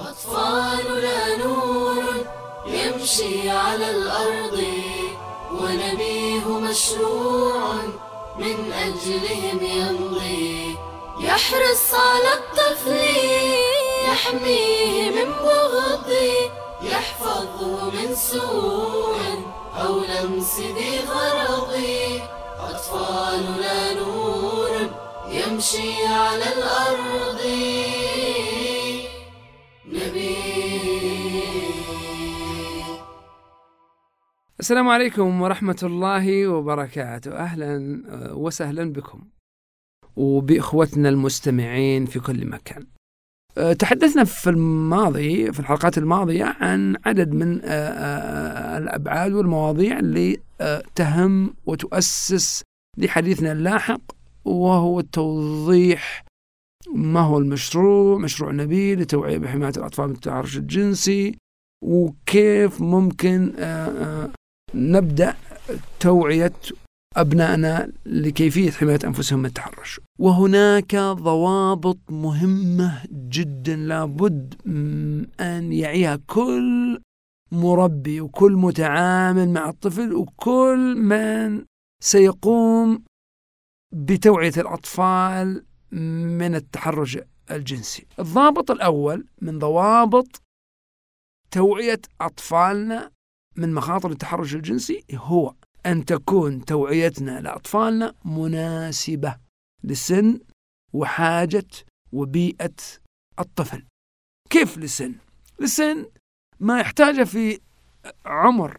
أطفالنا نور يمشي على الأرض ونبيه مشروع من أجلهم يمضي. يحرص على الطفل يحميه من بغض يحفظه من سوء أو لمس ذي غرض. أطفالنا نور يمشي على الأرض. السلام عليكم ورحمة الله وبركاته. أهلا وسهلا بكم وبإخوتنا المستمعين في كل مكان. أه، تحدثنا في الماضي في الحلقات الماضية عن عدد من أه، الأبعاد والمواضيع اللي تهم وتؤسس لحديثنا اللاحق وهو التوضيح ما هو المشروع مشروع نبيل لتوعية بحماية الأطفال من التحرش الجنسي وكيف ممكن نبدأ توعية أبنائنا لكيفية حماية أنفسهم من التحرش. وهناك ضوابط مهمة جدا لابد أن يعيها كل مربي وكل متعامل مع الطفل وكل من سيقوم بتوعية الأطفال من التحرش الجنسي. الضابط الأول من ضوابط توعية أطفالنا من مخاطر التحرش الجنسي هو أن تكون توعيتنا لأطفالنا مناسبة لسن وحاجة وبيئة الطفل كيف لسن؟ لسن ما يحتاجه في عمر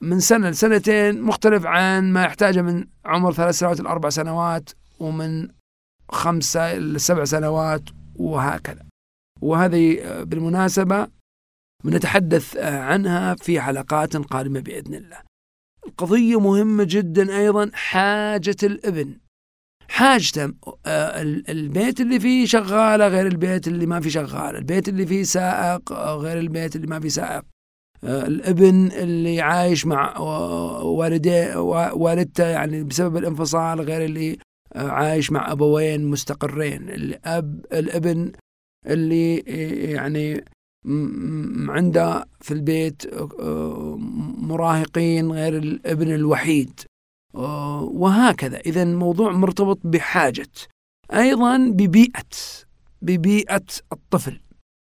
من سنة لسنتين مختلف عن ما يحتاجه من عمر ثلاث سنوات لأربع سنوات ومن خمسة لسبع سنوات وهكذا وهذه بالمناسبة ونتحدث عنها في حلقات قادمة بإذن الله. القضية مهمة جدا أيضا حاجة الإبن. حاجته آه، البيت اللي فيه شغالة غير البيت اللي ما فيه شغالة. البيت اللي فيه سائق غير البيت اللي ما فيه سائق. آه، الإبن اللي عايش مع والديه والدته يعني بسبب الانفصال غير اللي آه، عايش مع أبوين مستقرين. الأب الإبن اللي يعني عنده في البيت آه، مراهقين غير الابن الوحيد. آه، وهكذا. إذا الموضوع مرتبط بحاجة. أيضا ببيئة ببيئة الطفل.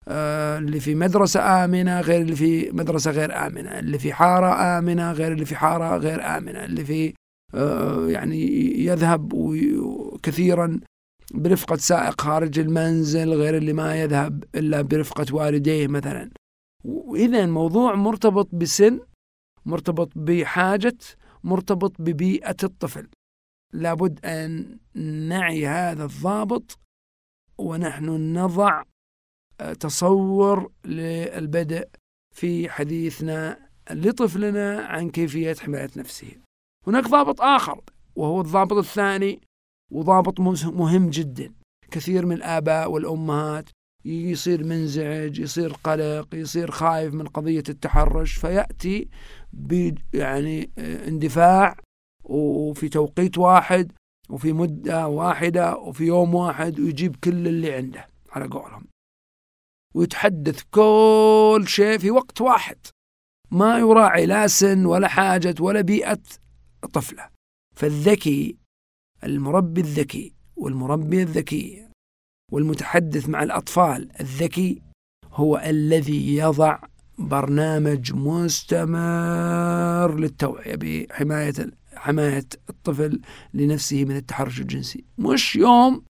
آه، اللي في مدرسة آمنة غير اللي في مدرسة غير آمنة. اللي في حارة آمنة غير اللي في حارة غير آمنة. اللي في يعني يذهب كثيرا برفقة سائق خارج المنزل غير اللي ما يذهب إلا برفقة والديه مثلا. وإذا الموضوع مرتبط بسن مرتبط بحاجة مرتبط ببيئة الطفل. لابد أن نعي هذا الضابط ونحن نضع تصور للبدء في حديثنا لطفلنا عن كيفية حماية نفسه. هناك ضابط آخر وهو الضابط الثاني وضابط مهم جدا. كثير من الآباء والأمهات يصير منزعج يصير قلق يصير خايف من قضية التحرش فيأتي يعني اندفاع وفي توقيت واحد وفي مدة واحدة وفي يوم واحد ويجيب كل اللي عنده على قولهم. ويتحدث كل شيء في وقت واحد. ما يراعي لا سن ولا حاجة ولا بيئة طفلة. فالذكي المربي الذكي والمربي الذكي والمتحدث مع الأطفال الذكي هو الذي يضع برنامج مستمر للتوعية بحماية حماية الطفل لنفسه من التحرش الجنسي. مش يوم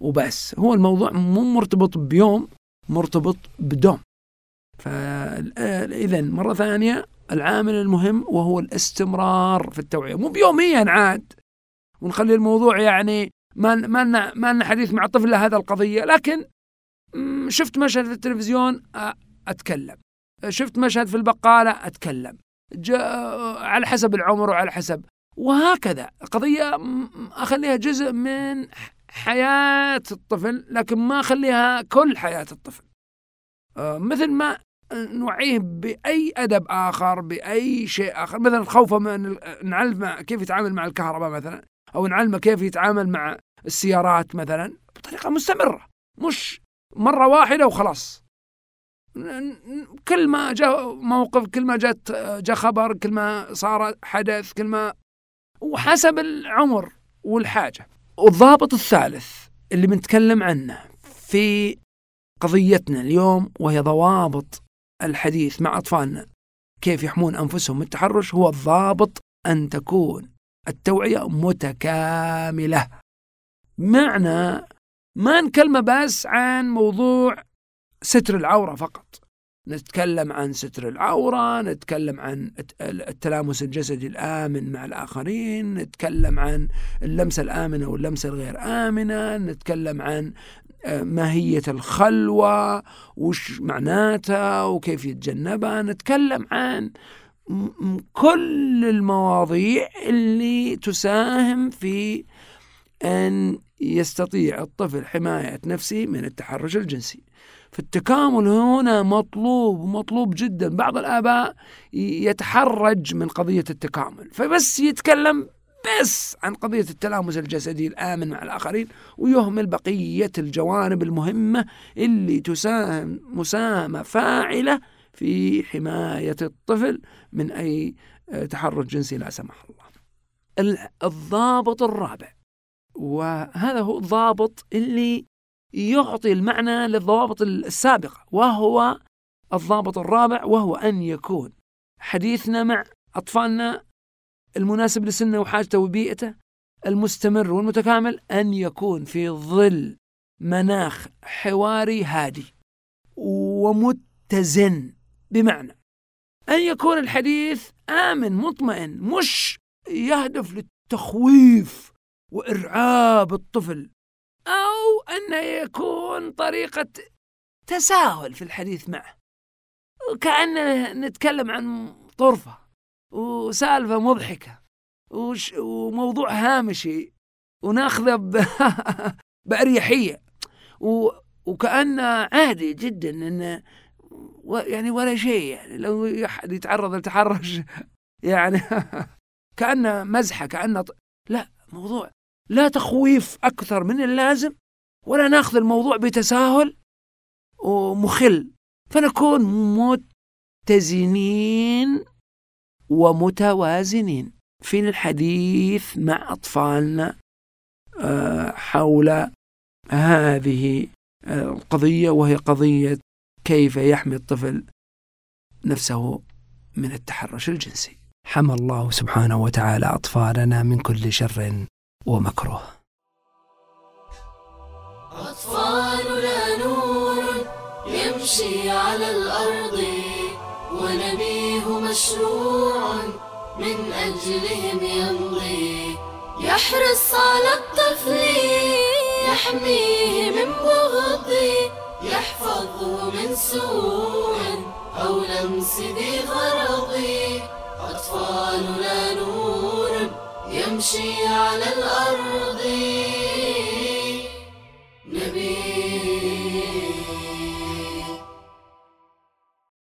وبس. هو الموضوع مو مرتبط بيوم مرتبط بدوم. فإذا مرة ثانية العامل المهم وهو الاستمرار في التوعية. مو بيوميا عاد. ونخلي الموضوع يعني ما ما ما حديث مع الطفل هذا القضية. لكن شفت مشهد في التلفزيون أتكلم. شفت مشهد في البقالة أتكلم. على حسب العمر وعلى حسب. وهكذا. قضية أخليها جزء من حياة الطفل لكن ما أخليها كل حياة الطفل. مثل ما نوعيه بأي أدب آخر بأي شيء آخر مثلا خوفه من نعلمه كيف يتعامل مع الكهرباء مثلا. أو نعلمه كيف يتعامل مع السيارات مثلا بطريقة مستمرة مش مرة واحدة وخلاص. كل ما جاء موقف كل ما جت جاء خبر كل ما صار حدث كل ما وحسب العمر والحاجة. والضابط الثالث اللي بنتكلم عنه في قضيتنا اليوم وهي ضوابط الحديث مع أطفالنا كيف يحمون أنفسهم من التحرش هو الضابط أن تكون التوعية متكاملة. معنى ما نكلم بس عن موضوع ستر العورة فقط. نتكلم عن ستر العورة نتكلم عن التلامس الجسدي الآمن مع الآخرين نتكلم عن اللمسة الآمنة واللمسة الغير آمنة نتكلم عن آه، ماهية الخلوة وش معناتها وكيف يتجنبها. نتكلم عن كل المواضيع اللي تساهم في أن يستطيع الطفل حماية نفسه من التحرش الجنسي. فالتكامل هنا مطلوب مطلوب جدا. بعض الآباء يتحرج من قضية التكامل. فبس يتكلم بس عن قضية التلامس الجسدي الآمن مع الآخرين ويهمل بقية الجوانب المهمة اللي تساهم مساهمة فاعلة في حماية الطفل من أي تحرك جنسي لا سمح الله. الضابط الرابع. وهذا هو الضابط اللي يعطي المعنى للضوابط السابقة وهو الضابط الرابع وهو أن يكون حديثنا مع أطفالنا المناسب لسنه وحاجته وبيئته المستمر والمتكامل أن يكون في ظل مناخ حواري هادي ومتزن. بمعنى. أن يكون الحديث آمن مطمئن مش يهدف للتخويف وإرعاب الطفل أو أنه يكون طريقة تساهل في الحديث معه. كأننا نتكلم عن طرفة وسالفة مضحكة وش وموضوع هامشي وناخذه بأريحية. و... وكأنه عادي جدا و... يعني ولا شيء يعني لو أحد يتعرض لتحرش يعني كأنه مزحة كأنه لا موضوع لا تخويف أكثر من اللازم ولا ناخذ الموضوع بتساهل ومخل. فنكون متزنين ومتوازنين في الحديث مع أطفالنا آه، حول هذه القضية وهي قضية كيف يحمي الطفل نفسه من التحرش الجنسي. حمى الله سبحانه وتعالى أطفالنا من كل شر ومكروه. أطفالنا نور يمشي على الأرض ونبيه مشروع من أجلهم يمضي. يحرص على الطفل يحميه من بغض يحفظه من سوء أو لمس ذي غرض. أطفالنا نور يمشي على الأرض.